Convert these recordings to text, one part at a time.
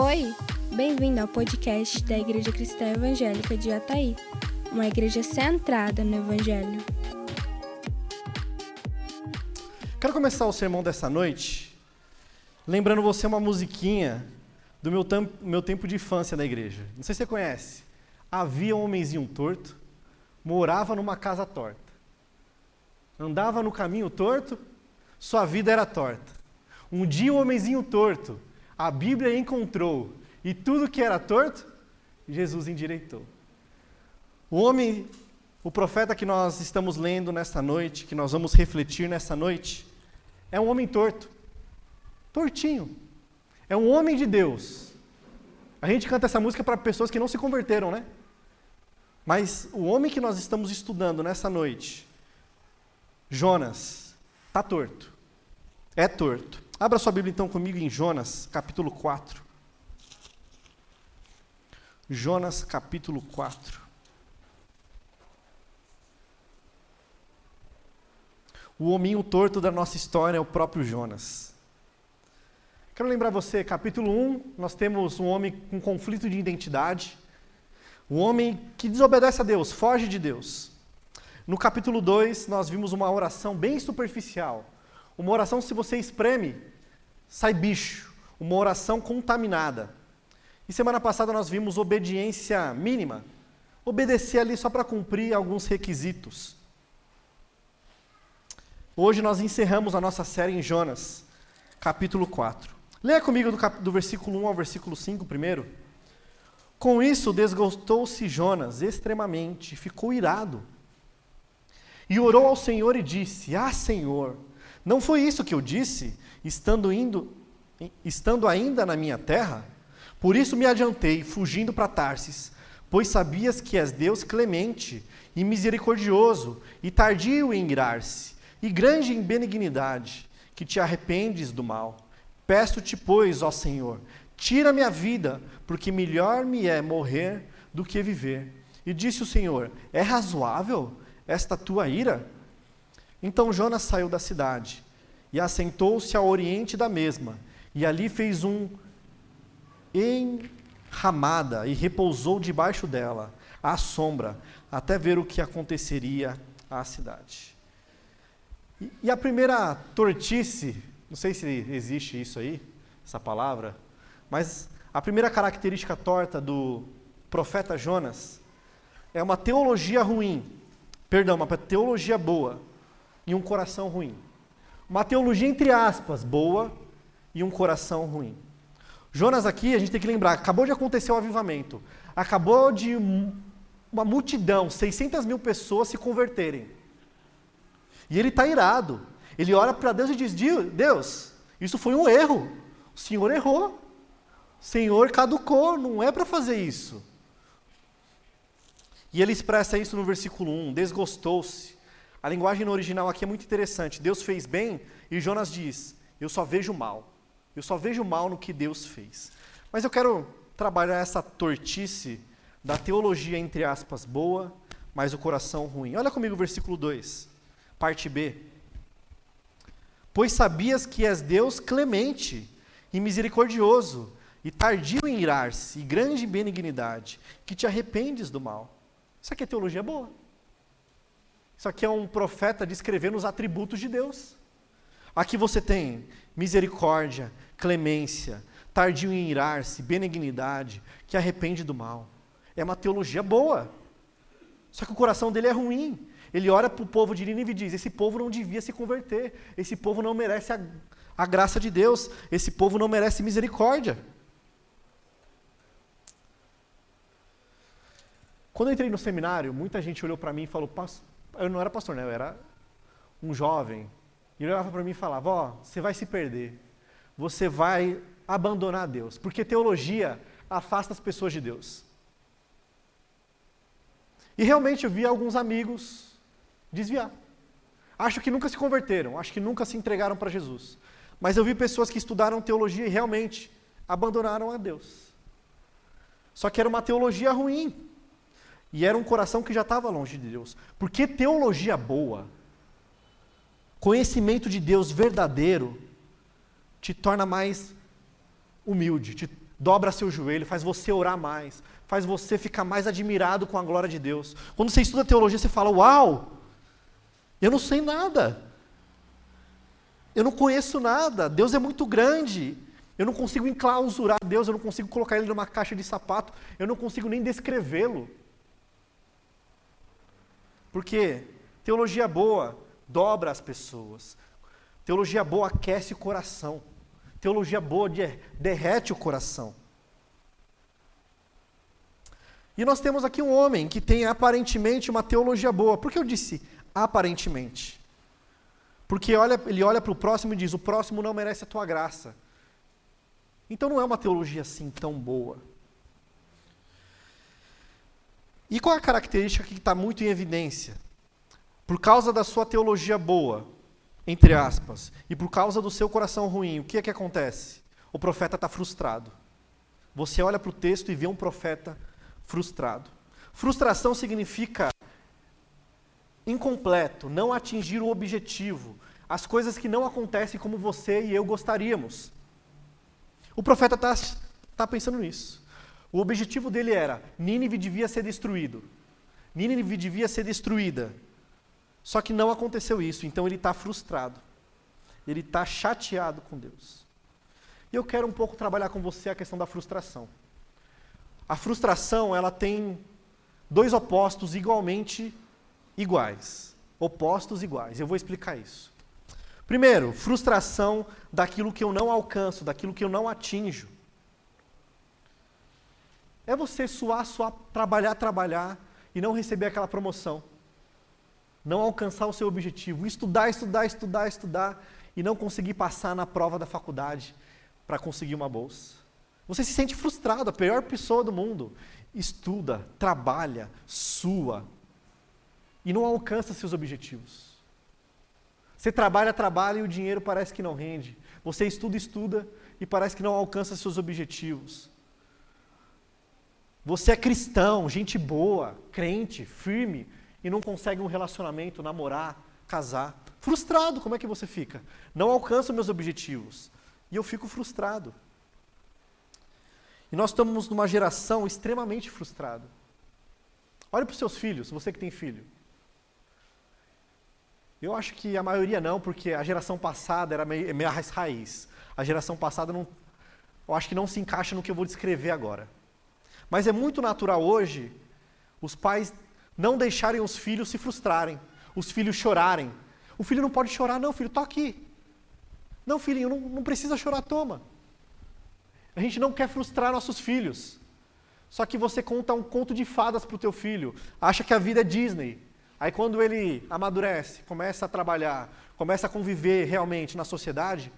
Oi, bem-vindo ao podcast da Igreja Cristã Evangélica de Ataí, uma igreja centrada no Evangelho. Quero começar o sermão dessa noite lembrando você uma musiquinha do meu, meu tempo de infância na igreja. Não sei se você conhece. Havia um homenzinho torto, morava numa casa torta. Andava no caminho torto, sua vida era torta. Um dia o homenzinho torto, a Bíblia encontrou, e tudo que era torto, Jesus endireitou. O homem, o profeta que nós estamos lendo nesta noite, que nós vamos refletir nesta noite, é um homem torto. Tortinho. É um homem de Deus. A gente canta essa música para pessoas que não se converteram, né? Mas o homem que nós estamos estudando nessa noite, Jonas, está torto. É torto. Abra sua Bíblia então comigo em Jonas, capítulo 4. Jonas, capítulo 4. O hominho torto da nossa história é o próprio Jonas. Quero lembrar você, capítulo 1, nós temos um homem com conflito de identidade, um homem que desobedece a Deus, foge de Deus. No capítulo 2, nós vimos uma oração bem superficial. Uma oração, se você espreme, sai bicho. Uma oração contaminada. E semana passada nós vimos obediência mínima. Obedecer ali só para cumprir alguns requisitos. Hoje nós encerramos a nossa série em Jonas, capítulo 4. Leia comigo do, cap... do versículo 1 ao versículo 5 primeiro. Com isso, desgostou-se Jonas extremamente, ficou irado. E orou ao Senhor e disse: Ah, Senhor, não foi isso que eu disse, estando indo, estando ainda na minha terra? Por isso me adiantei, fugindo para Tarsis, pois sabias que és Deus clemente e misericordioso, e tardio em irar-se, e grande em benignidade, que te arrependes do mal. Peço-te, pois, ó Senhor, Tira minha vida, porque melhor me é morrer do que viver. E disse o Senhor: É razoável esta tua ira? Então Jonas saiu da cidade e assentou-se ao oriente da mesma, e ali fez um enramada e repousou debaixo dela, à sombra, até ver o que aconteceria à cidade. E, e a primeira tortice, não sei se existe isso aí, essa palavra, mas a primeira característica torta do profeta Jonas é uma teologia ruim, perdão, uma teologia boa e um coração ruim. Uma teologia, entre aspas, boa e um coração ruim. Jonas aqui, a gente tem que lembrar, acabou de acontecer o avivamento. Acabou de uma multidão, 600 mil pessoas se converterem. E ele está irado. Ele ora para Deus e diz: Deus, isso foi um erro. O Senhor errou. Senhor caducou, não é para fazer isso. E ele expressa isso no versículo 1, desgostou-se. A linguagem no original aqui é muito interessante. Deus fez bem e Jonas diz: Eu só vejo mal. Eu só vejo mal no que Deus fez. Mas eu quero trabalhar essa tortice da teologia, entre aspas, boa, mas o coração ruim. Olha comigo o versículo 2, parte B. Pois sabias que és Deus clemente e misericordioso, e tardio em irar-se, e grande benignidade, que te arrependes do mal. Isso aqui é teologia boa. Isso aqui é um profeta descrevendo os atributos de Deus. Aqui você tem misericórdia, clemência, tardio em irar-se, benignidade, que arrepende do mal. É uma teologia boa. Só que o coração dele é ruim. Ele olha para o povo de Nínive e diz: Esse povo não devia se converter. Esse povo não merece a, a graça de Deus. Esse povo não merece misericórdia. Quando eu entrei no seminário, muita gente olhou para mim e falou, eu não era pastor, né? Eu era um jovem. E ele olhava para mim e falava, ó, oh, você vai se perder. Você vai abandonar Deus. Porque teologia afasta as pessoas de Deus. E realmente eu vi alguns amigos desviar. Acho que nunca se converteram, acho que nunca se entregaram para Jesus. Mas eu vi pessoas que estudaram teologia e realmente abandonaram a Deus. Só que era uma teologia ruim. E era um coração que já estava longe de Deus. Porque teologia boa, conhecimento de Deus verdadeiro, te torna mais humilde, te, dobra seu joelho, faz você orar mais, faz você ficar mais admirado com a glória de Deus. Quando você estuda teologia, você fala: Uau, eu não sei nada, eu não conheço nada, Deus é muito grande, eu não consigo enclausurar Deus, eu não consigo colocar Ele numa caixa de sapato, eu não consigo nem descrevê-lo. Porque teologia boa dobra as pessoas, teologia boa aquece o coração, teologia boa derrete o coração. E nós temos aqui um homem que tem aparentemente uma teologia boa. Por que eu disse aparentemente? Porque olha, ele olha para o próximo e diz: O próximo não merece a tua graça. Então não é uma teologia assim tão boa. E qual é a característica que está muito em evidência? Por causa da sua teologia boa, entre aspas, e por causa do seu coração ruim, o que é que acontece? O profeta está frustrado. Você olha para o texto e vê um profeta frustrado. Frustração significa incompleto, não atingir o objetivo, as coisas que não acontecem como você e eu gostaríamos. O profeta está tá pensando nisso. O objetivo dele era: Nínive devia ser destruído. Nínive devia ser destruída. Só que não aconteceu isso, então ele está frustrado. Ele está chateado com Deus. E eu quero um pouco trabalhar com você a questão da frustração. A frustração, ela tem dois opostos igualmente iguais. Opostos iguais. Eu vou explicar isso. Primeiro, frustração daquilo que eu não alcanço, daquilo que eu não atinjo. É você suar, suar, trabalhar, trabalhar e não receber aquela promoção. Não alcançar o seu objetivo. Estudar, estudar, estudar, estudar e não conseguir passar na prova da faculdade para conseguir uma bolsa. Você se sente frustrado, a pior pessoa do mundo. Estuda, trabalha, sua e não alcança seus objetivos. Você trabalha, trabalha e o dinheiro parece que não rende. Você estuda, estuda e parece que não alcança seus objetivos. Você é cristão, gente boa, crente, firme e não consegue um relacionamento, namorar, casar. Frustrado, como é que você fica? Não alcanço meus objetivos. E eu fico frustrado. E nós estamos numa geração extremamente frustrada. Olhe para os seus filhos, você que tem filho. Eu acho que a maioria não, porque a geração passada era meio, meio raiz. A geração passada não, eu acho que não se encaixa no que eu vou descrever agora. Mas é muito natural hoje os pais não deixarem os filhos se frustrarem, os filhos chorarem. O filho não pode chorar, não, filho, toque. aqui. Não, filhinho, não, não precisa chorar, toma. A gente não quer frustrar nossos filhos. Só que você conta um conto de fadas para o teu filho, acha que a vida é Disney. Aí quando ele amadurece, começa a trabalhar, começa a conviver realmente na sociedade,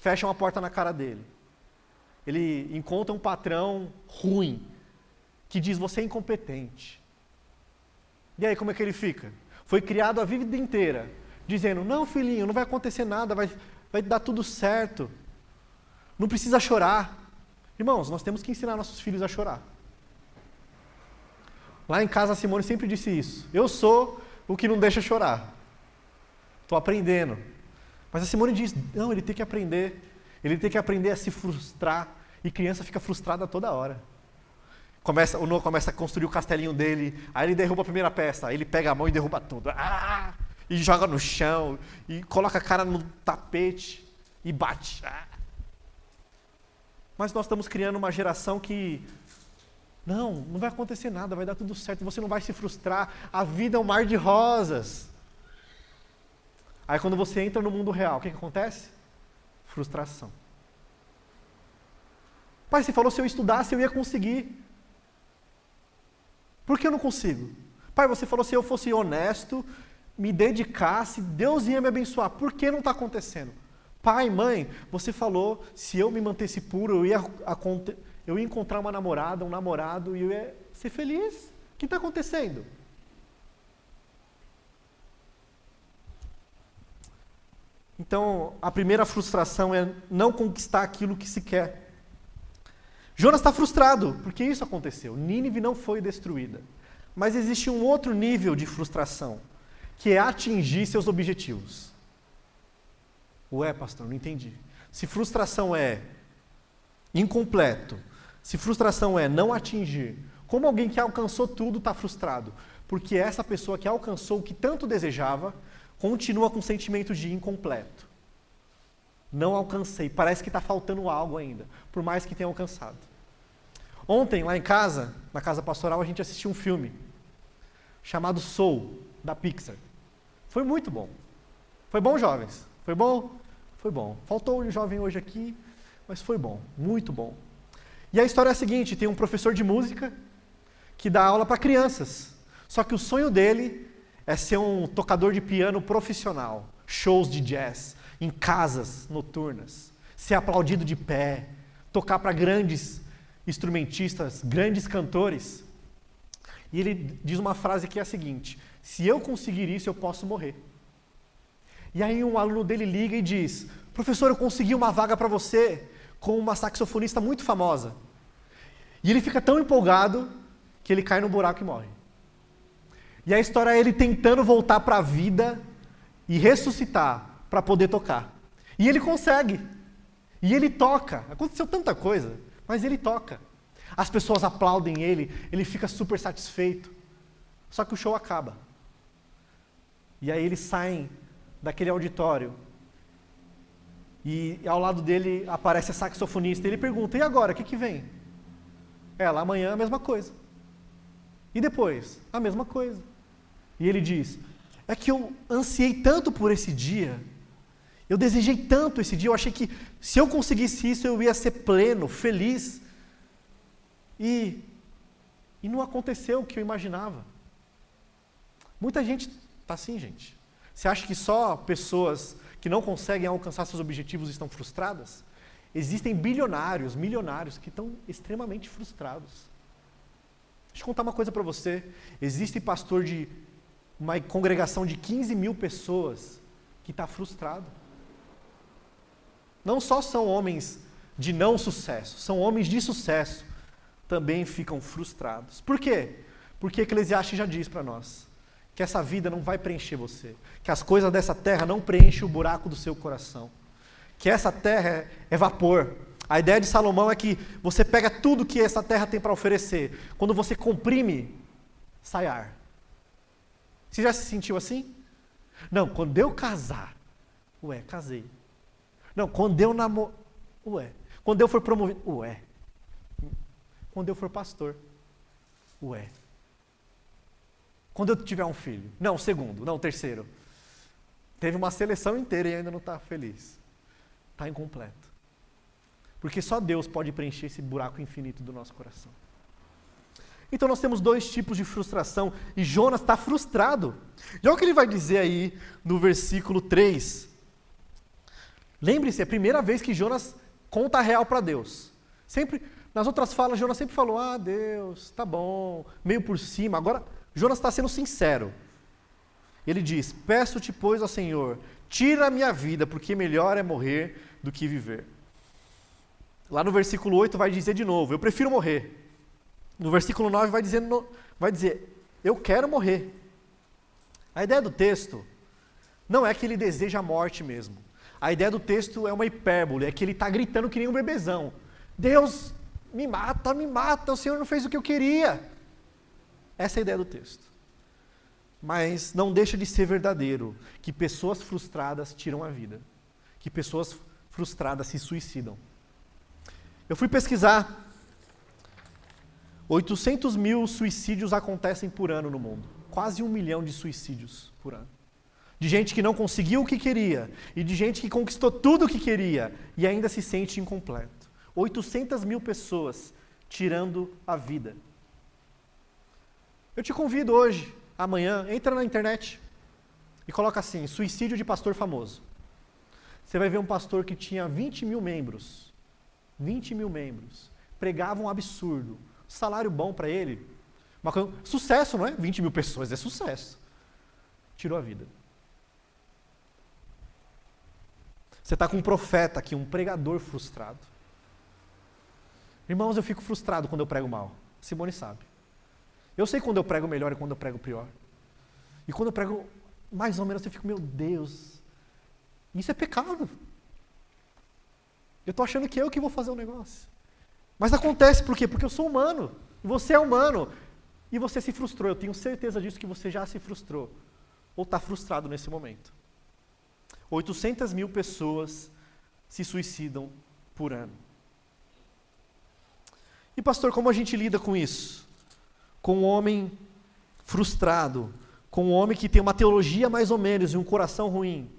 fecha uma porta na cara dele. Ele encontra um patrão ruim, que diz você é incompetente. E aí como é que ele fica? Foi criado a vida inteira, dizendo, não filhinho, não vai acontecer nada, vai, vai dar tudo certo. Não precisa chorar. Irmãos, nós temos que ensinar nossos filhos a chorar. Lá em casa a Simone sempre disse isso. Eu sou o que não deixa chorar. Estou aprendendo. Mas a Simone diz: não, ele tem que aprender. Ele tem que aprender a se frustrar. E criança fica frustrada toda hora. Começa, o Noah começa a construir o castelinho dele, aí ele derruba a primeira peça, aí ele pega a mão e derruba tudo. Ah! E joga no chão, e coloca a cara no tapete e bate. Ah! Mas nós estamos criando uma geração que não, não vai acontecer nada, vai dar tudo certo, você não vai se frustrar, a vida é um mar de rosas. Aí quando você entra no mundo real, o que, que acontece? Frustração. Pai, você falou se eu estudasse eu ia conseguir. Por que eu não consigo? Pai, você falou se eu fosse honesto, me dedicasse, Deus ia me abençoar. Por que não está acontecendo? Pai, mãe, você falou, se eu me mantesse puro, eu ia, eu ia encontrar uma namorada, um namorado, e eu ia ser feliz. O que está acontecendo? Então, a primeira frustração é não conquistar aquilo que se quer. Jonas está frustrado, porque isso aconteceu. Nínive não foi destruída. Mas existe um outro nível de frustração, que é atingir seus objetivos. Ué, pastor, não entendi. Se frustração é incompleto, se frustração é não atingir, como alguém que alcançou tudo está frustrado? Porque essa pessoa que alcançou o que tanto desejava continua com sentimento de incompleto. Não alcancei, parece que está faltando algo ainda, por mais que tenha alcançado. Ontem, lá em casa, na casa pastoral, a gente assistiu um filme chamado Soul, da Pixar. Foi muito bom. Foi bom, jovens? Foi bom? Foi bom. Faltou um jovem hoje aqui, mas foi bom, muito bom. E a história é a seguinte: tem um professor de música que dá aula para crianças. Só que o sonho dele é ser um tocador de piano profissional, shows de jazz, em casas noturnas, ser aplaudido de pé, tocar para grandes instrumentistas, grandes cantores. E ele diz uma frase que é a seguinte: se eu conseguir isso, eu posso morrer. E aí um aluno dele liga e diz: professor, eu consegui uma vaga para você com uma saxofonista muito famosa. E ele fica tão empolgado que ele cai no buraco e morre. E a história é ele tentando voltar para a vida e ressuscitar para poder tocar. E ele consegue. E ele toca. Aconteceu tanta coisa, mas ele toca. As pessoas aplaudem ele, ele fica super satisfeito. Só que o show acaba. E aí eles saem daquele auditório. E ao lado dele aparece a saxofonista. Ele pergunta: e agora? O que, que vem? Ela, amanhã a mesma coisa. E depois? A mesma coisa. E ele diz: é que eu ansiei tanto por esse dia eu desejei tanto esse dia, eu achei que se eu conseguisse isso eu ia ser pleno, feliz. E, e não aconteceu o que eu imaginava. Muita gente está assim, gente. Você acha que só pessoas que não conseguem alcançar seus objetivos estão frustradas? Existem bilionários, milionários que estão extremamente frustrados. Deixa eu contar uma coisa para você. Existe pastor de uma congregação de 15 mil pessoas que está frustrado. Não só são homens de não sucesso, são homens de sucesso, também ficam frustrados. Por quê? Porque Eclesiastes já diz para nós que essa vida não vai preencher você, que as coisas dessa terra não preenchem o buraco do seu coração, que essa terra é, vapor. A ideia de Salomão é que você pega tudo que essa terra tem para oferecer, quando você comprime, sai ar. Você já se sentiu assim? Não, quando eu casar, ué, casei. Não, quando eu namoro. Ué. Quando eu for promovido. Ué. Quando eu for pastor. Ué. Quando eu tiver um filho. Não, segundo. Não, terceiro. Teve uma seleção inteira e ainda não está feliz. Está incompleto. Porque só Deus pode preencher esse buraco infinito do nosso coração. Então nós temos dois tipos de frustração e Jonas está frustrado. E olha o que ele vai dizer aí no versículo 3. Lembre-se, é a primeira vez que Jonas conta a real para Deus. Sempre, nas outras falas, Jonas sempre falou: Ah, Deus, tá bom, meio por cima. Agora, Jonas está sendo sincero. Ele diz: Peço-te, pois, ao Senhor, tira a minha vida, porque melhor é morrer do que viver. Lá no versículo 8 vai dizer de novo: Eu prefiro morrer. No versículo 9 vai dizer, vai dizer Eu quero morrer. A ideia do texto não é que ele deseja a morte mesmo. A ideia do texto é uma hipérbole, é que ele está gritando que nem um bebezão. Deus, me mata, me mata, o Senhor não fez o que eu queria. Essa é a ideia do texto. Mas não deixa de ser verdadeiro que pessoas frustradas tiram a vida, que pessoas frustradas se suicidam. Eu fui pesquisar. 800 mil suicídios acontecem por ano no mundo. Quase um milhão de suicídios por ano de gente que não conseguiu o que queria e de gente que conquistou tudo o que queria e ainda se sente incompleto. 800 mil pessoas tirando a vida. Eu te convido hoje, amanhã, entra na internet e coloca assim: suicídio de pastor famoso. Você vai ver um pastor que tinha 20 mil membros. 20 mil membros. Pregava um absurdo. Salário bom para ele. Uma, sucesso, não é? 20 mil pessoas, é sucesso. Tirou a vida. Você está com um profeta aqui, um pregador frustrado. Irmãos, eu fico frustrado quando eu prego mal. Simone sabe. Eu sei quando eu prego melhor e quando eu prego pior. E quando eu prego mais ou menos, eu fico, meu Deus, isso é pecado. Eu estou achando que é eu que vou fazer o negócio. Mas acontece por quê? Porque eu sou humano. Você é humano. E você se frustrou. Eu tenho certeza disso que você já se frustrou. Ou está frustrado nesse momento. 800 mil pessoas se suicidam por ano. E pastor, como a gente lida com isso? Com um homem frustrado, com um homem que tem uma teologia mais ou menos e um coração ruim.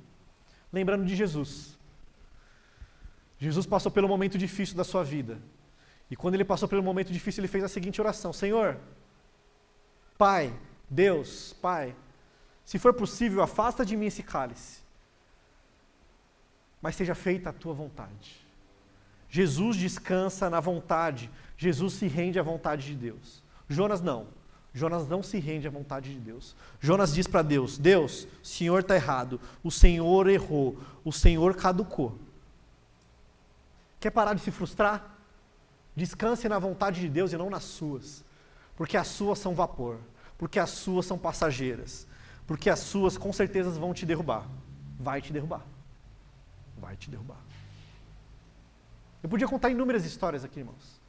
Lembrando de Jesus. Jesus passou pelo momento difícil da sua vida. E quando ele passou pelo momento difícil, ele fez a seguinte oração: Senhor, Pai, Deus, Pai, se for possível, afasta de mim esse cálice, mas seja feita a tua vontade. Jesus descansa na vontade, Jesus se rende à vontade de Deus. Jonas não. Jonas não se rende à vontade de Deus. Jonas diz para Deus: Deus, o Senhor está errado, o Senhor errou, o Senhor caducou. Quer parar de se frustrar? Descanse na vontade de Deus e não nas suas, porque as suas são vapor, porque as suas são passageiras, porque as suas com certeza vão te derrubar. Vai te derrubar. Vai te derrubar. Eu podia contar inúmeras histórias aqui, irmãos.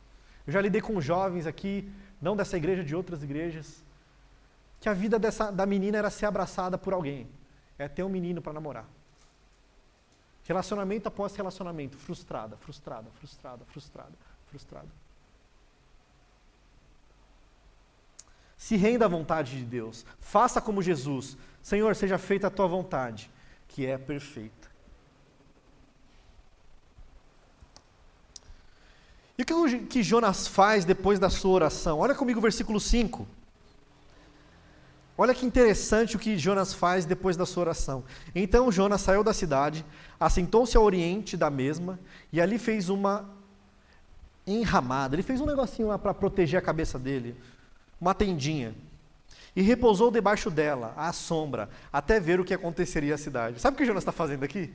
Eu já lidei com jovens aqui, não dessa igreja, de outras igrejas, que a vida dessa, da menina era ser abraçada por alguém, é ter um menino para namorar. Relacionamento após relacionamento, frustrada, frustrada, frustrada, frustrada, frustrada. Se renda à vontade de Deus. Faça como Jesus. Senhor, seja feita a tua vontade, que é perfeita. E o que, Jonas faz depois da sua oração? Olha comigo o versículo 5. Olha que interessante o que Jonas faz depois da sua oração. Então Jonas saiu da cidade, assentou-se ao oriente da mesma, e ali fez uma enramada. Ele fez um negocinho lá para proteger a cabeça dele, uma tendinha. E repousou debaixo dela, à sombra, até ver o que aconteceria à cidade. Sabe o que Jonas está fazendo aqui?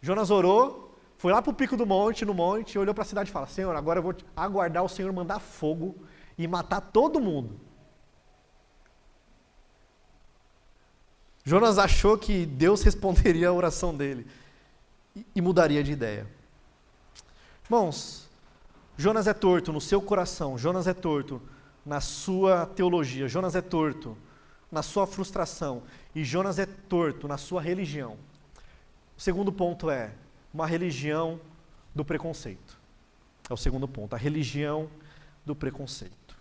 Jonas orou, foi lá para o pico do monte, no monte, olhou para a cidade e falou: Senhor, agora eu vou aguardar o Senhor mandar fogo e matar todo mundo. Jonas achou que Deus responderia a oração dele e mudaria de ideia. Irmãos, Jonas é torto no seu coração, Jonas é torto na sua teologia, Jonas é torto na sua frustração e Jonas é torto na sua religião. O segundo ponto é: uma religião do preconceito. É o segundo ponto, a religião do preconceito.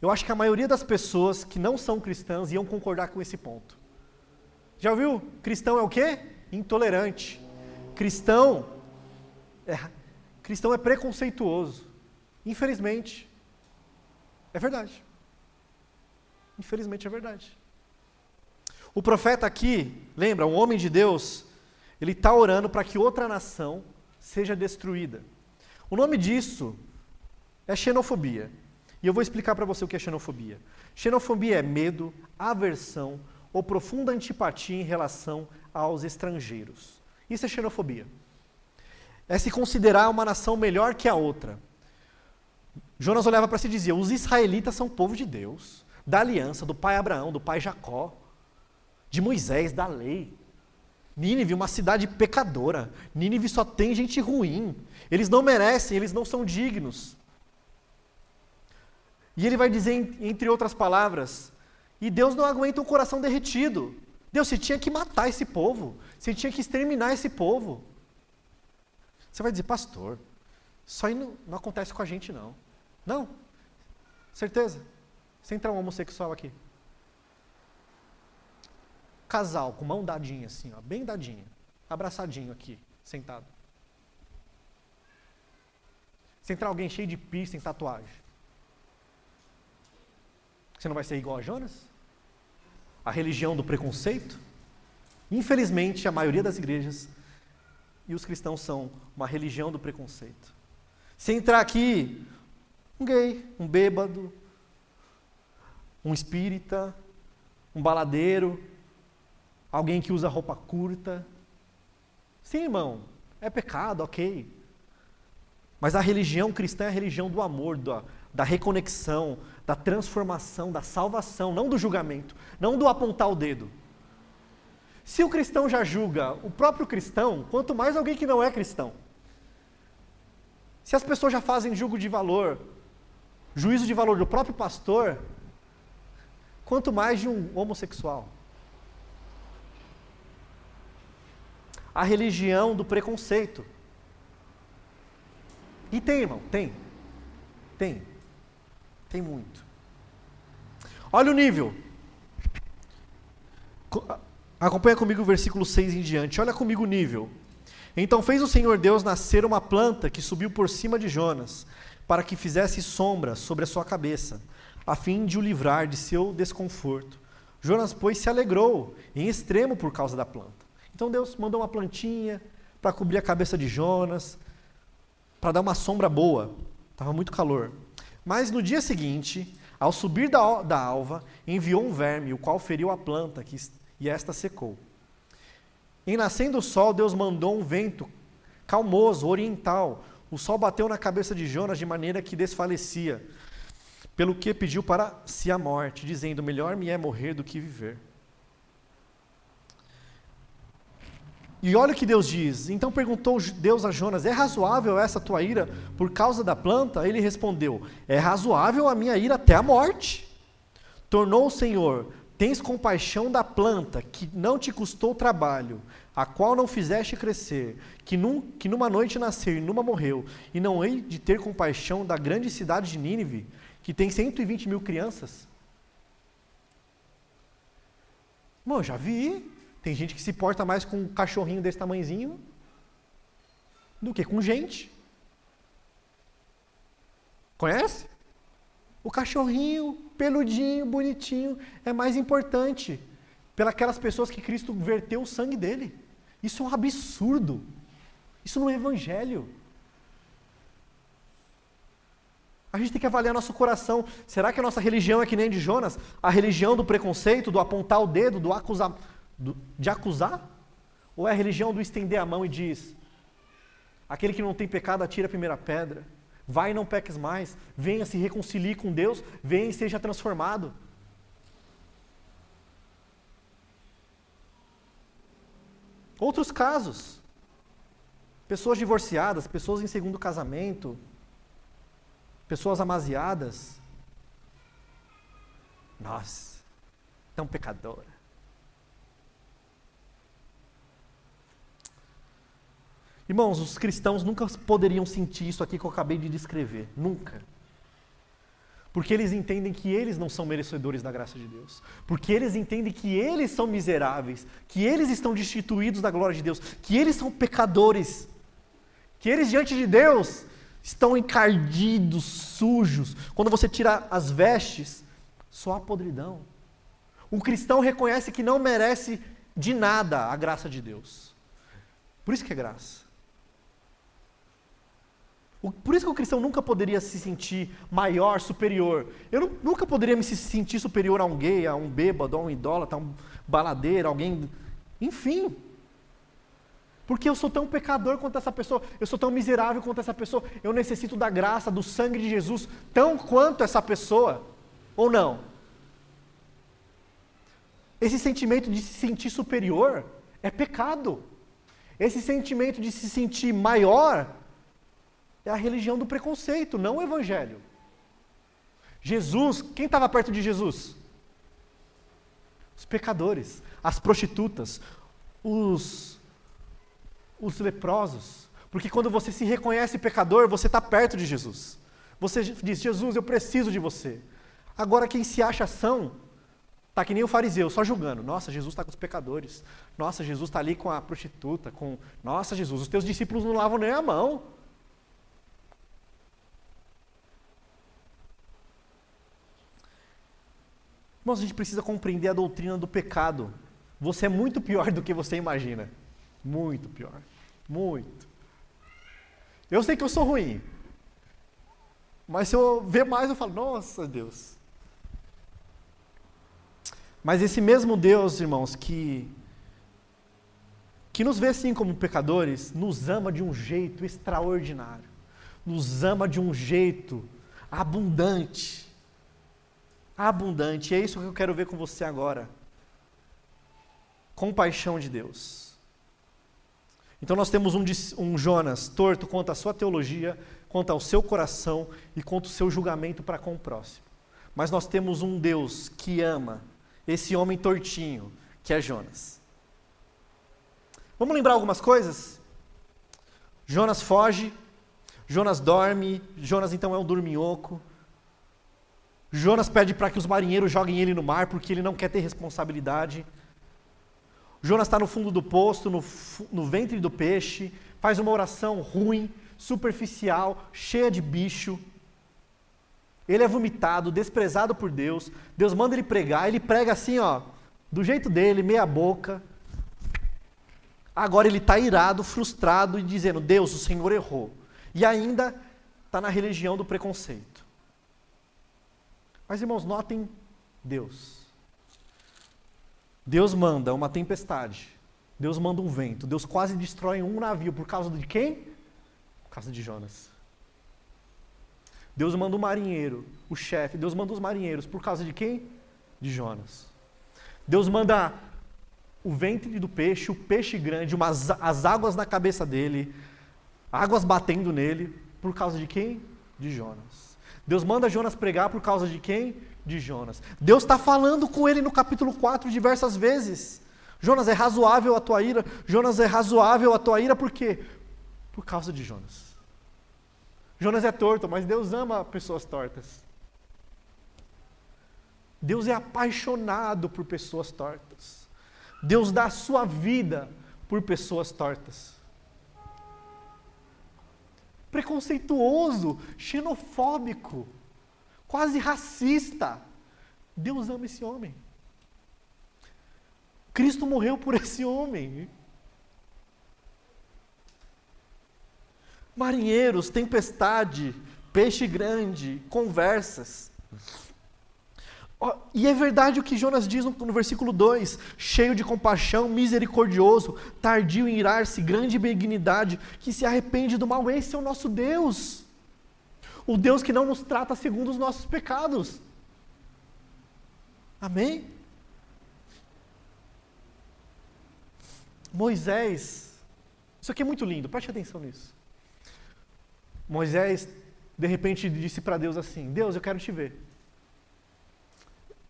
Eu acho que a maioria das pessoas que não são cristãs iam concordar com esse ponto. Já ouviu? Cristão é o quê? Intolerante. Cristão é, cristão é preconceituoso. Infelizmente. É verdade. Infelizmente é verdade. O profeta aqui, lembra, um homem de Deus, ele está orando para que outra nação seja destruída. O nome disso é xenofobia. E eu vou explicar para você o que é xenofobia. Xenofobia é medo, aversão ou profunda antipatia em relação aos estrangeiros. Isso é xenofobia. É se considerar uma nação melhor que a outra. Jonas olhava para si e dizia: os israelitas são povo de Deus, da aliança, do pai Abraão, do pai Jacó, de Moisés, da lei. Nínive, uma cidade pecadora. Nínive só tem gente ruim. Eles não merecem, eles não são dignos. E ele vai dizer, entre outras palavras, e Deus não aguenta um coração derretido. Deus, você tinha que matar esse povo. Você tinha que exterminar esse povo. Você vai dizer, pastor, isso aí não, não acontece com a gente, não. Não. Certeza. Se entrar um homossexual aqui, casal com mão dadinha assim, ó, bem dadinha, abraçadinho aqui, sentado. Se entrar alguém cheio de piercing, tatuagem, você não vai ser igual a Jonas? A religião do preconceito? Infelizmente, a maioria das igrejas e os cristãos são uma religião do preconceito. Se entrar aqui um gay, um bêbado, um espírita, um baladeiro, alguém que usa roupa curta. Sim, irmão, é pecado, ok. Mas a religião cristã é a religião do amor, da, da reconexão, da transformação, da salvação, não do julgamento, não do apontar o dedo. Se o cristão já julga o próprio cristão, quanto mais alguém que não é cristão. Se as pessoas já fazem julgo de valor, juízo de valor do próprio pastor, quanto mais de um homossexual. A religião do preconceito. E tem, irmão, tem. Tem. Tem muito. Olha o nível. Acompanha comigo o versículo 6 em diante. Olha comigo o nível. Então fez o Senhor Deus nascer uma planta que subiu por cima de Jonas, para que fizesse sombra sobre a sua cabeça, a fim de o livrar de seu desconforto. Jonas, pois, se alegrou em extremo por causa da planta. Então Deus mandou uma plantinha para cobrir a cabeça de Jonas, para dar uma sombra boa. Estava muito calor. Mas no dia seguinte, ao subir da, da alva, enviou um verme, o qual feriu a planta, que, e esta secou. Em nascendo o sol, Deus mandou um vento calmoso, oriental. O sol bateu na cabeça de Jonas de maneira que desfalecia, pelo que pediu para si a morte, dizendo: Melhor me é morrer do que viver. E olha o que Deus diz. Então perguntou Deus a Jonas: É razoável essa tua ira por causa da planta? Ele respondeu: É razoável a minha ira até a morte. Tornou o Senhor: Tens compaixão da planta que não te custou trabalho, a qual não fizeste crescer, que, num, que numa noite nasceu e numa morreu, e não hei de ter compaixão da grande cidade de Nínive, que tem 120 mil crianças? Bom, já vi. Tem gente que se porta mais com um cachorrinho desse tamanhozinho do que com gente. Conhece? O cachorrinho, peludinho, bonitinho, é mais importante pelas pessoas que Cristo verteu o sangue dele. Isso é um absurdo. Isso não é evangelho. A gente tem que avaliar nosso coração. Será que a nossa religião é que nem de Jonas? A religião do preconceito, do apontar o dedo, do acusar, do, de acusar? Ou é a religião do estender a mão e diz: aquele que não tem pecado atira a primeira pedra, vai e não peques mais, venha se reconcilie com Deus, venha e seja transformado. Outros casos, pessoas divorciadas, pessoas em segundo casamento, pessoas amaziadas. Nossa, tão pecadora. Irmãos, os cristãos nunca poderiam sentir isso aqui que eu acabei de descrever. Nunca. Porque eles entendem que eles não são merecedores da graça de Deus. Porque eles entendem que eles são miseráveis. Que eles estão destituídos da glória de Deus. Que eles são pecadores. Que eles diante de Deus estão encardidos, sujos. Quando você tira as vestes, só há podridão. O cristão reconhece que não merece de nada a graça de Deus. Por isso que é graça. Por isso que o cristão nunca poderia se sentir maior, superior. Eu nunca poderia me sentir superior a um gay, a um bêbado, a um idólatra, a um baladeiro, alguém. Enfim. Porque eu sou tão pecador quanto essa pessoa, eu sou tão miserável quanto essa pessoa, eu necessito da graça, do sangue de Jesus, tão quanto essa pessoa. Ou não? Esse sentimento de se sentir superior é pecado. Esse sentimento de se sentir maior é a religião do preconceito, não o evangelho. Jesus, quem estava perto de Jesus? Os pecadores, as prostitutas, os, os leprosos. Porque quando você se reconhece pecador, você está perto de Jesus. Você diz: Jesus, eu preciso de você. Agora, quem se acha são, está que nem o fariseu, só julgando. Nossa, Jesus está com os pecadores. Nossa, Jesus está ali com a prostituta. com Nossa, Jesus, os teus discípulos não lavam nem a mão. Irmãos, a gente precisa compreender a doutrina do pecado. Você é muito pior do que você imagina. Muito pior. Muito. Eu sei que eu sou ruim. Mas se eu ver mais, eu falo, nossa Deus. Mas esse mesmo Deus, irmãos, que, que nos vê assim como pecadores, nos ama de um jeito extraordinário. Nos ama de um jeito abundante abundante. E é isso que eu quero ver com você agora. Compaixão de Deus. Então nós temos um, um Jonas torto quanto à sua teologia, quanto ao seu coração e quanto ao seu julgamento para com o próximo. Mas nós temos um Deus que ama esse homem tortinho, que é Jonas. Vamos lembrar algumas coisas? Jonas foge, Jonas dorme, Jonas então é um dorminhoco. Jonas pede para que os marinheiros joguem ele no mar porque ele não quer ter responsabilidade. Jonas está no fundo do poço, no, no ventre do peixe, faz uma oração ruim, superficial, cheia de bicho. Ele é vomitado, desprezado por Deus. Deus manda ele pregar, ele prega assim, ó, do jeito dele, meia boca. Agora ele está irado, frustrado e dizendo: Deus, o Senhor errou. E ainda está na religião do preconceito. Mas, irmãos, notem Deus. Deus manda uma tempestade. Deus manda um vento. Deus quase destrói um navio. Por causa de quem? Por causa de Jonas. Deus manda um marinheiro, o chefe. Deus manda os marinheiros. Por causa de quem? De Jonas. Deus manda o ventre do peixe, o peixe grande, umas, as águas na cabeça dele, águas batendo nele, por causa de quem? De Jonas. Deus manda Jonas pregar por causa de quem? De Jonas. Deus está falando com ele no capítulo 4 diversas vezes. Jonas é razoável a tua ira. Jonas é razoável a tua ira por quê? Por causa de Jonas. Jonas é torto, mas Deus ama pessoas tortas. Deus é apaixonado por pessoas tortas. Deus dá a sua vida por pessoas tortas. Preconceituoso, xenofóbico, quase racista. Deus ama esse homem. Cristo morreu por esse homem. Marinheiros, tempestade, peixe grande, conversas. E é verdade o que Jonas diz no, no versículo 2: cheio de compaixão, misericordioso, tardio em irar-se, grande benignidade, que se arrepende do mal. Esse é o nosso Deus. O Deus que não nos trata segundo os nossos pecados. Amém? Moisés, isso aqui é muito lindo, preste atenção nisso. Moisés, de repente, disse para Deus assim: Deus, eu quero te ver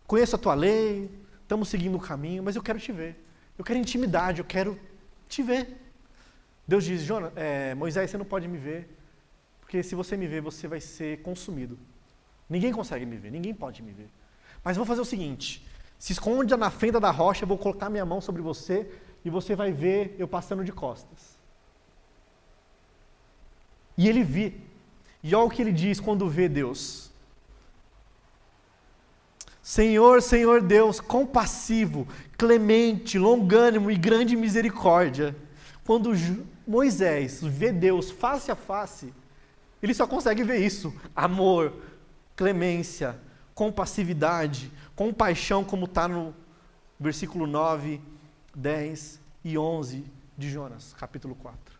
conheço a tua lei, estamos seguindo o caminho, mas eu quero te ver. Eu quero intimidade, eu quero te ver. Deus diz, Jonas, é, Moisés, você não pode me ver, porque se você me ver, você vai ser consumido. Ninguém consegue me ver, ninguém pode me ver. Mas vou fazer o seguinte: se esconda na fenda da rocha, eu vou colocar minha mão sobre você e você vai ver eu passando de costas. E ele vi. E olha o que ele diz quando vê Deus. Senhor, Senhor Deus, compassivo, clemente, longânimo e grande misericórdia. Quando Moisés vê Deus face a face, ele só consegue ver isso: amor, clemência, compassividade, compaixão, como está no versículo 9, 10 e 11 de Jonas, capítulo 4.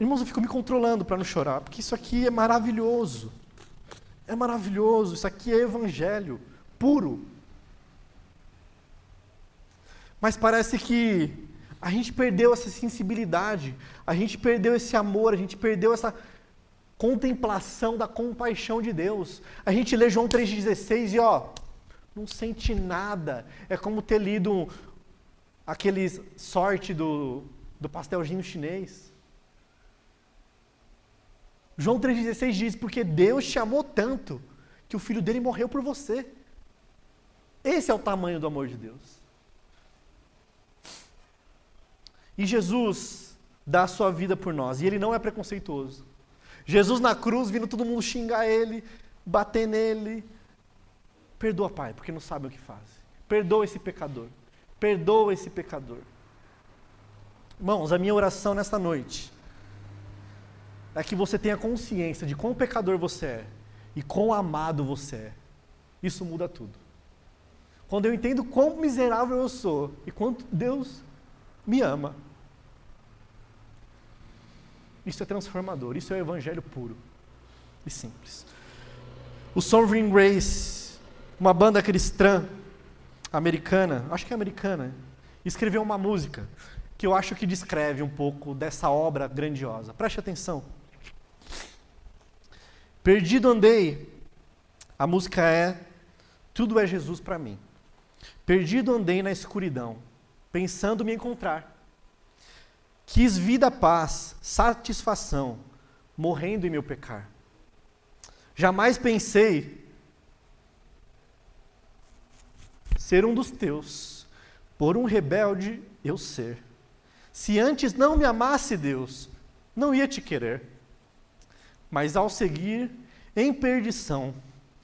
Irmãos, eu fico me controlando para não chorar, porque isso aqui é maravilhoso. É maravilhoso, isso aqui é evangelho puro. Mas parece que a gente perdeu essa sensibilidade, a gente perdeu esse amor, a gente perdeu essa contemplação da compaixão de Deus. A gente lê João 3,16 e ó, não sente nada. É como ter lido aquele sorte do, do pastelzinho chinês. João 3,16 diz: Porque Deus te amou tanto que o filho dele morreu por você. Esse é o tamanho do amor de Deus. E Jesus dá a sua vida por nós, e ele não é preconceituoso. Jesus na cruz, vindo todo mundo xingar ele, bater nele. Perdoa, Pai, porque não sabe o que faz. Perdoa esse pecador. Perdoa esse pecador. Irmãos, a minha oração nesta noite é que você tenha consciência de quão pecador você é e quão amado você é. Isso muda tudo. Quando eu entendo quão miserável eu sou e quanto Deus me ama, isso é transformador, isso é o evangelho puro e simples. O Sovereign Grace uma banda cristã americana, acho que é americana, escreveu uma música que eu acho que descreve um pouco dessa obra grandiosa. Preste atenção. Perdido andei. A música é Tudo é Jesus para mim. Perdido andei na escuridão, pensando me encontrar. Quis vida, paz, satisfação, morrendo em meu pecar. Jamais pensei ser um dos teus, por um rebelde eu ser. Se antes não me amasse Deus, não ia te querer. Mas ao seguir em perdição,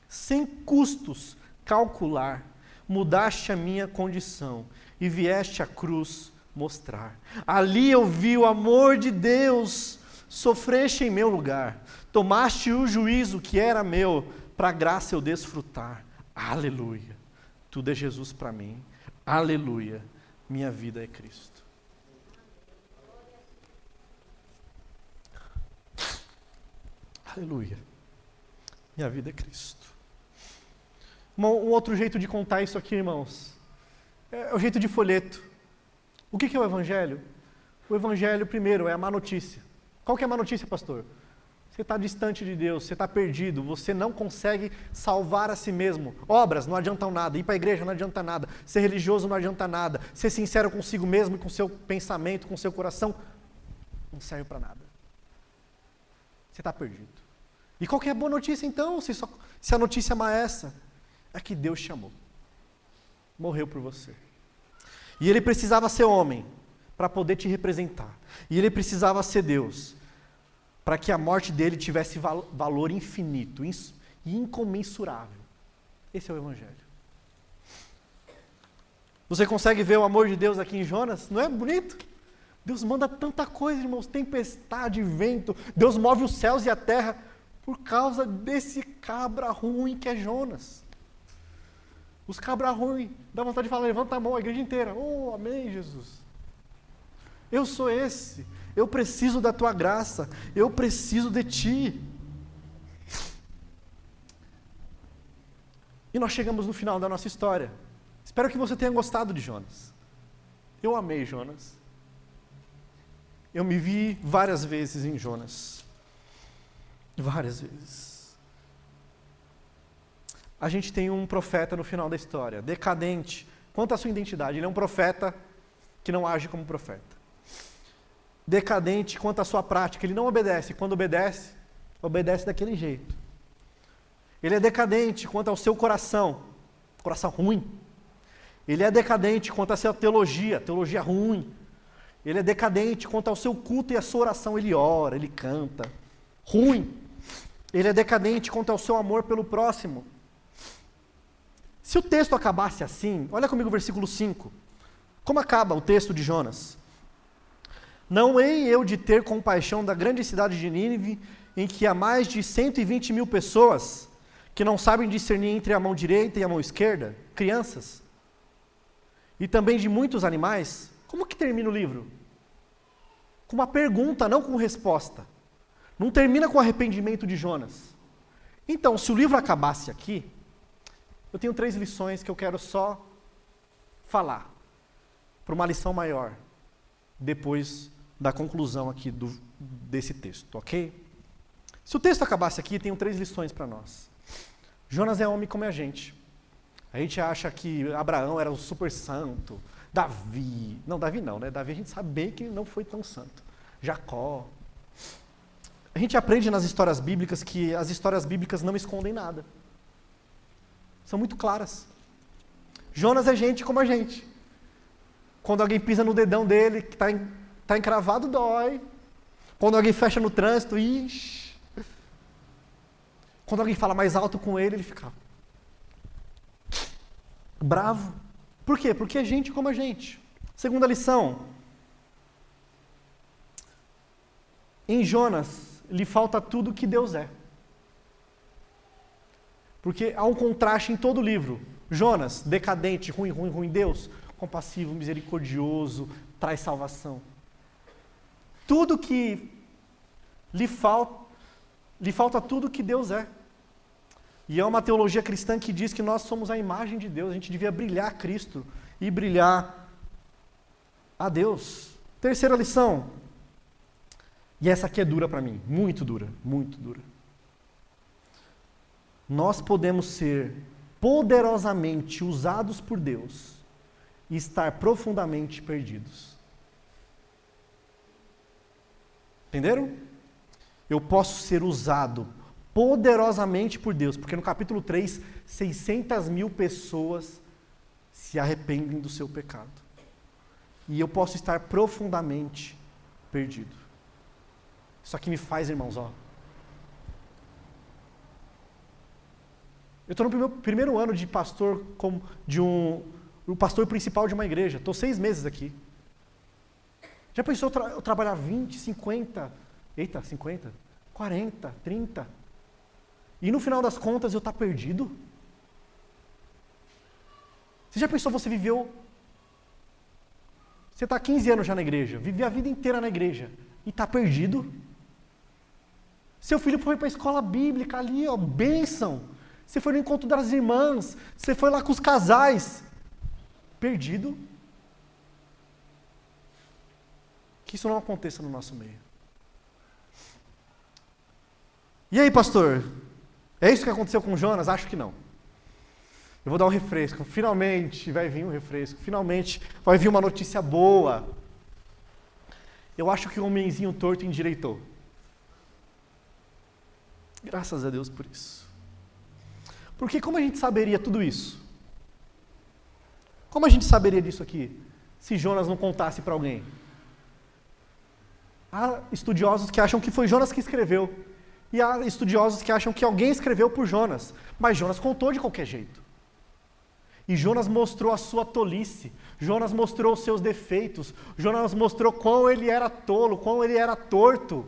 sem custos calcular, mudaste a minha condição e vieste à cruz mostrar. Ali eu vi o amor de Deus, sofreste em meu lugar, tomaste o juízo que era meu, para graça eu desfrutar. Aleluia. Tudo é Jesus para mim. Aleluia. Minha vida é Cristo. Aleluia. Minha vida é Cristo. Um, um outro jeito de contar isso aqui, irmãos, é o jeito de folheto. O que, que é o Evangelho? O Evangelho, primeiro, é a má notícia. Qual que é a má notícia, pastor? Você está distante de Deus, você está perdido, você não consegue salvar a si mesmo. Obras não adiantam nada, ir para a igreja não adianta nada, ser religioso não adianta nada, ser sincero consigo mesmo, com seu pensamento, com seu coração, não serve para nada. Você está perdido. E qual é a boa notícia então, se, só, se a notícia má é essa? É que Deus te amou. Morreu por você. E ele precisava ser homem para poder te representar. E ele precisava ser Deus para que a morte dele tivesse val valor infinito e incomensurável. Esse é o Evangelho. Você consegue ver o amor de Deus aqui em Jonas? Não é bonito? Deus manda tanta coisa, irmãos, tempestade, vento. Deus move os céus e a terra por causa desse cabra ruim que é Jonas. Os cabra ruim, dá vontade de falar, levanta a mão, a igreja inteira. Oh, amém, Jesus. Eu sou esse. Eu preciso da tua graça. Eu preciso de ti. E nós chegamos no final da nossa história. Espero que você tenha gostado de Jonas. Eu amei Jonas. Eu me vi várias vezes em Jonas. Várias vezes. A gente tem um profeta no final da história, decadente. Quanto à sua identidade, ele é um profeta que não age como profeta decadente quanto à sua prática. Ele não obedece. Quando obedece, obedece daquele jeito. Ele é decadente quanto ao seu coração, coração ruim. Ele é decadente quanto à sua teologia, teologia ruim. Ele é decadente quanto ao seu culto e à sua oração. Ele ora, ele canta. Ruim. Ele é decadente quanto ao seu amor pelo próximo. Se o texto acabasse assim, olha comigo o versículo 5. Como acaba o texto de Jonas? Não hei eu de ter compaixão da grande cidade de Nínive, em que há mais de 120 mil pessoas que não sabem discernir entre a mão direita e a mão esquerda, crianças, e também de muitos animais. Como que termina o livro? Com uma pergunta, não com resposta. Não termina com o arrependimento de Jonas. Então, se o livro acabasse aqui, eu tenho três lições que eu quero só falar, para uma lição maior, depois da conclusão aqui do, desse texto, ok? Se o texto acabasse aqui, tem três lições para nós. Jonas é homem como a gente. A gente acha que Abraão era o super santo, Davi. Não, Davi não, né? Davi a gente sabe bem que não foi tão santo. Jacó. A gente aprende nas histórias bíblicas que as histórias bíblicas não escondem nada. São muito claras. Jonas é gente como a gente. Quando alguém pisa no dedão dele, que está Está encravado, dói. Quando alguém fecha no trânsito, ixi. Quando alguém fala mais alto com ele, ele fica bravo. Por quê? Porque é gente como a gente. Segunda lição. Em Jonas, lhe falta tudo que Deus é. Porque há um contraste em todo o livro. Jonas, decadente, ruim, ruim, ruim. Deus, compassivo, misericordioso, traz salvação. Tudo que lhe falta, lhe falta tudo que Deus é. E é uma teologia cristã que diz que nós somos a imagem de Deus, a gente devia brilhar Cristo e brilhar a Deus. Terceira lição. E essa aqui é dura para mim, muito dura, muito dura. Nós podemos ser poderosamente usados por Deus e estar profundamente perdidos. Entenderam? Eu posso ser usado poderosamente por Deus, porque no capítulo 3, 600 mil pessoas se arrependem do seu pecado. E eu posso estar profundamente perdido. Isso aqui me faz, irmãos, ó. Eu estou no primeiro, ano de pastor, como de um, o pastor principal de uma igreja. Estou seis meses aqui. Já pensou eu, tra eu trabalhar 20, 50, eita, 50, 40, 30? E no final das contas eu estar tá perdido? Você já pensou, você viveu. Você está 15 anos já na igreja, viveu a vida inteira na igreja e está perdido? Seu filho foi para a escola bíblica ali, ó, bênção. Você foi no encontro das irmãs, você foi lá com os casais. Perdido? Que isso não aconteça no nosso meio. E aí, pastor? É isso que aconteceu com Jonas? Acho que não. Eu vou dar um refresco. Finalmente vai vir um refresco. Finalmente vai vir uma notícia boa. Eu acho que o homenzinho torto endireitou. Graças a Deus por isso. Porque como a gente saberia tudo isso? Como a gente saberia disso aqui? Se Jonas não contasse para alguém? Há estudiosos que acham que foi Jonas que escreveu. E há estudiosos que acham que alguém escreveu por Jonas. Mas Jonas contou de qualquer jeito. E Jonas mostrou a sua tolice. Jonas mostrou os seus defeitos. Jonas mostrou quão ele era tolo, quão ele era torto.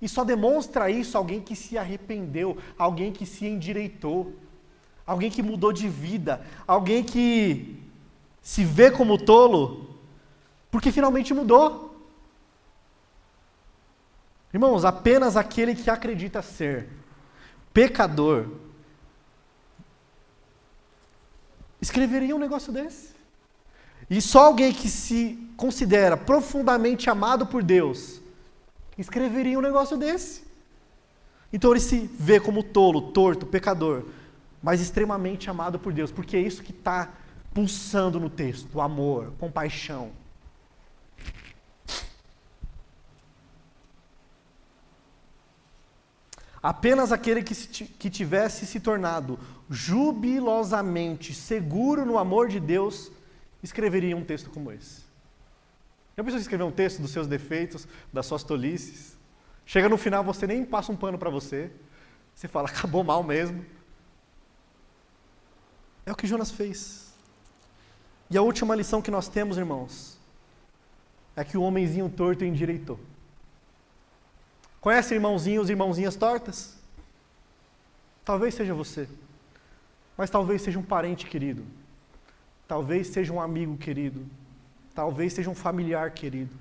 E só demonstra isso alguém que se arrependeu, alguém que se endireitou, alguém que mudou de vida, alguém que se vê como tolo, porque finalmente mudou. Irmãos, apenas aquele que acredita ser pecador escreveria um negócio desse. E só alguém que se considera profundamente amado por Deus escreveria um negócio desse. Então ele se vê como tolo, torto, pecador, mas extremamente amado por Deus, porque é isso que está pulsando no texto: amor, compaixão. Apenas aquele que, se, que tivesse se tornado jubilosamente seguro no amor de Deus escreveria um texto como esse. Já pensou em escrever um texto dos seus defeitos, das suas tolices? Chega no final, você nem passa um pano para você. Você fala, acabou mal mesmo. É o que Jonas fez. E a última lição que nós temos, irmãos, é que o homenzinho torto endireitou. Conhece irmãozinhos e irmãozinhas tortas? Talvez seja você. Mas talvez seja um parente querido. Talvez seja um amigo querido. Talvez seja um familiar querido.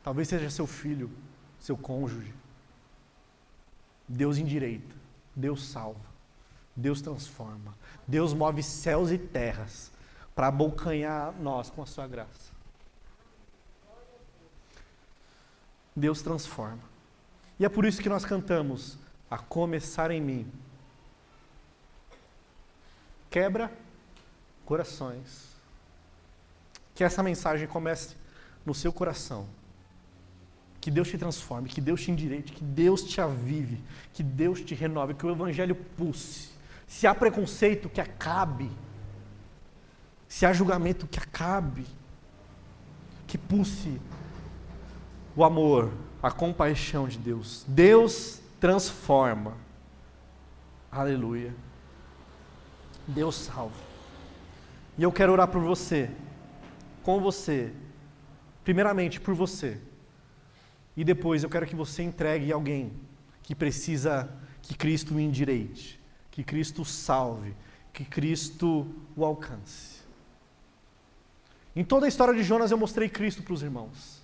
Talvez seja seu filho, seu cônjuge. Deus endireita, Deus salva, Deus transforma, Deus move céus e terras para abocanhar nós com a sua graça. Deus transforma. E é por isso que nós cantamos, a começar em mim. Quebra corações que essa mensagem comece no seu coração. Que Deus te transforme, que Deus te endireite, que Deus te avive, que Deus te renove, que o Evangelho pulse. Se há preconceito, que acabe. Se há julgamento, que acabe. Que pulse o amor, a compaixão de Deus. Deus transforma. Aleluia. Deus salva. E eu quero orar por você com você, primeiramente por você, e depois eu quero que você entregue alguém que precisa que Cristo o endireite, que Cristo o salve, que Cristo o alcance. Em toda a história de Jonas eu mostrei Cristo para os irmãos.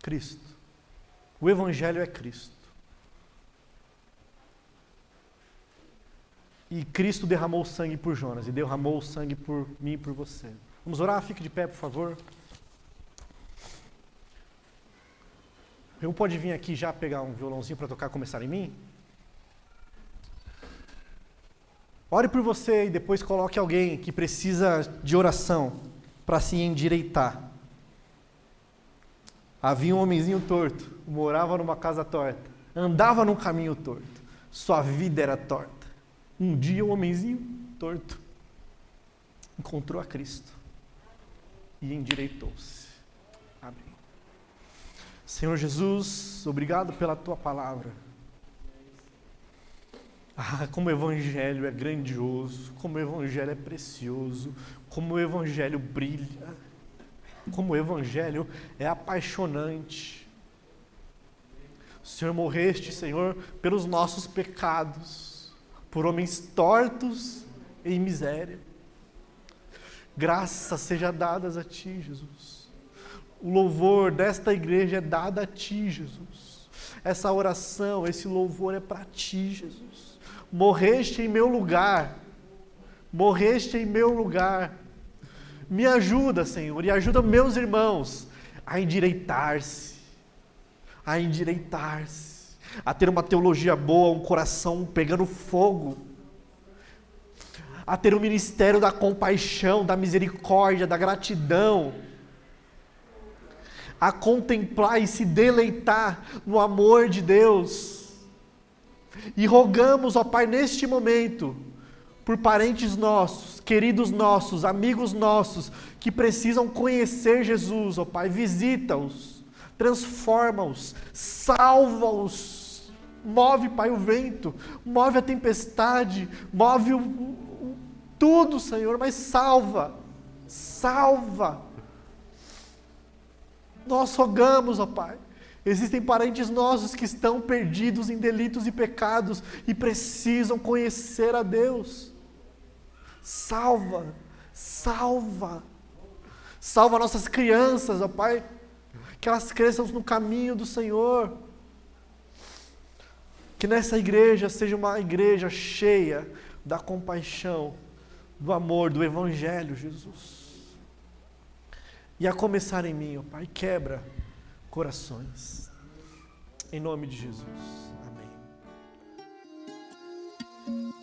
Cristo. O Evangelho é Cristo. E Cristo derramou sangue por Jonas e derramou sangue por mim e por você. Vamos orar? Fique de pé, por favor. Eu pode vir aqui já pegar um violãozinho para tocar começar em mim? Ore por você e depois coloque alguém que precisa de oração para se endireitar. Havia um homenzinho torto, morava numa casa torta, andava num caminho torto, sua vida era torta. Um dia o um homenzinho torto encontrou a Cristo e endireitou-se. Amém. Senhor Jesus, obrigado pela tua palavra. Ah, como o Evangelho é grandioso, como o Evangelho é precioso, como o Evangelho brilha, como o Evangelho é apaixonante. O Senhor morreste, Senhor, pelos nossos pecados, por homens tortos e em miséria. Graças seja dadas a Ti, Jesus. O louvor desta igreja é dado a Ti, Jesus. Essa oração, esse louvor é para Ti, Jesus morreste em meu lugar, morreste em meu lugar. Me ajuda, Senhor, e ajuda meus irmãos a endireitar-se, a endireitar-se, a ter uma teologia boa, um coração pegando fogo, a ter o um ministério da compaixão, da misericórdia, da gratidão, a contemplar e se deleitar no amor de Deus. E rogamos, ó Pai, neste momento, por parentes nossos, queridos nossos, amigos nossos, que precisam conhecer Jesus, ó Pai, visita-os, transforma-os, salva-os, move, Pai, o vento, move a tempestade, move o, tudo, Senhor, mas salva, salva. Nós rogamos, ó Pai, Existem parentes nossos que estão perdidos em delitos e pecados e precisam conhecer a Deus. Salva, salva, salva nossas crianças, ó Pai, que elas cresçam no caminho do Senhor. Que nessa igreja seja uma igreja cheia da compaixão, do amor, do Evangelho, Jesus. E a começar em mim, ó Pai, quebra corações. Em nome de Jesus. Amém.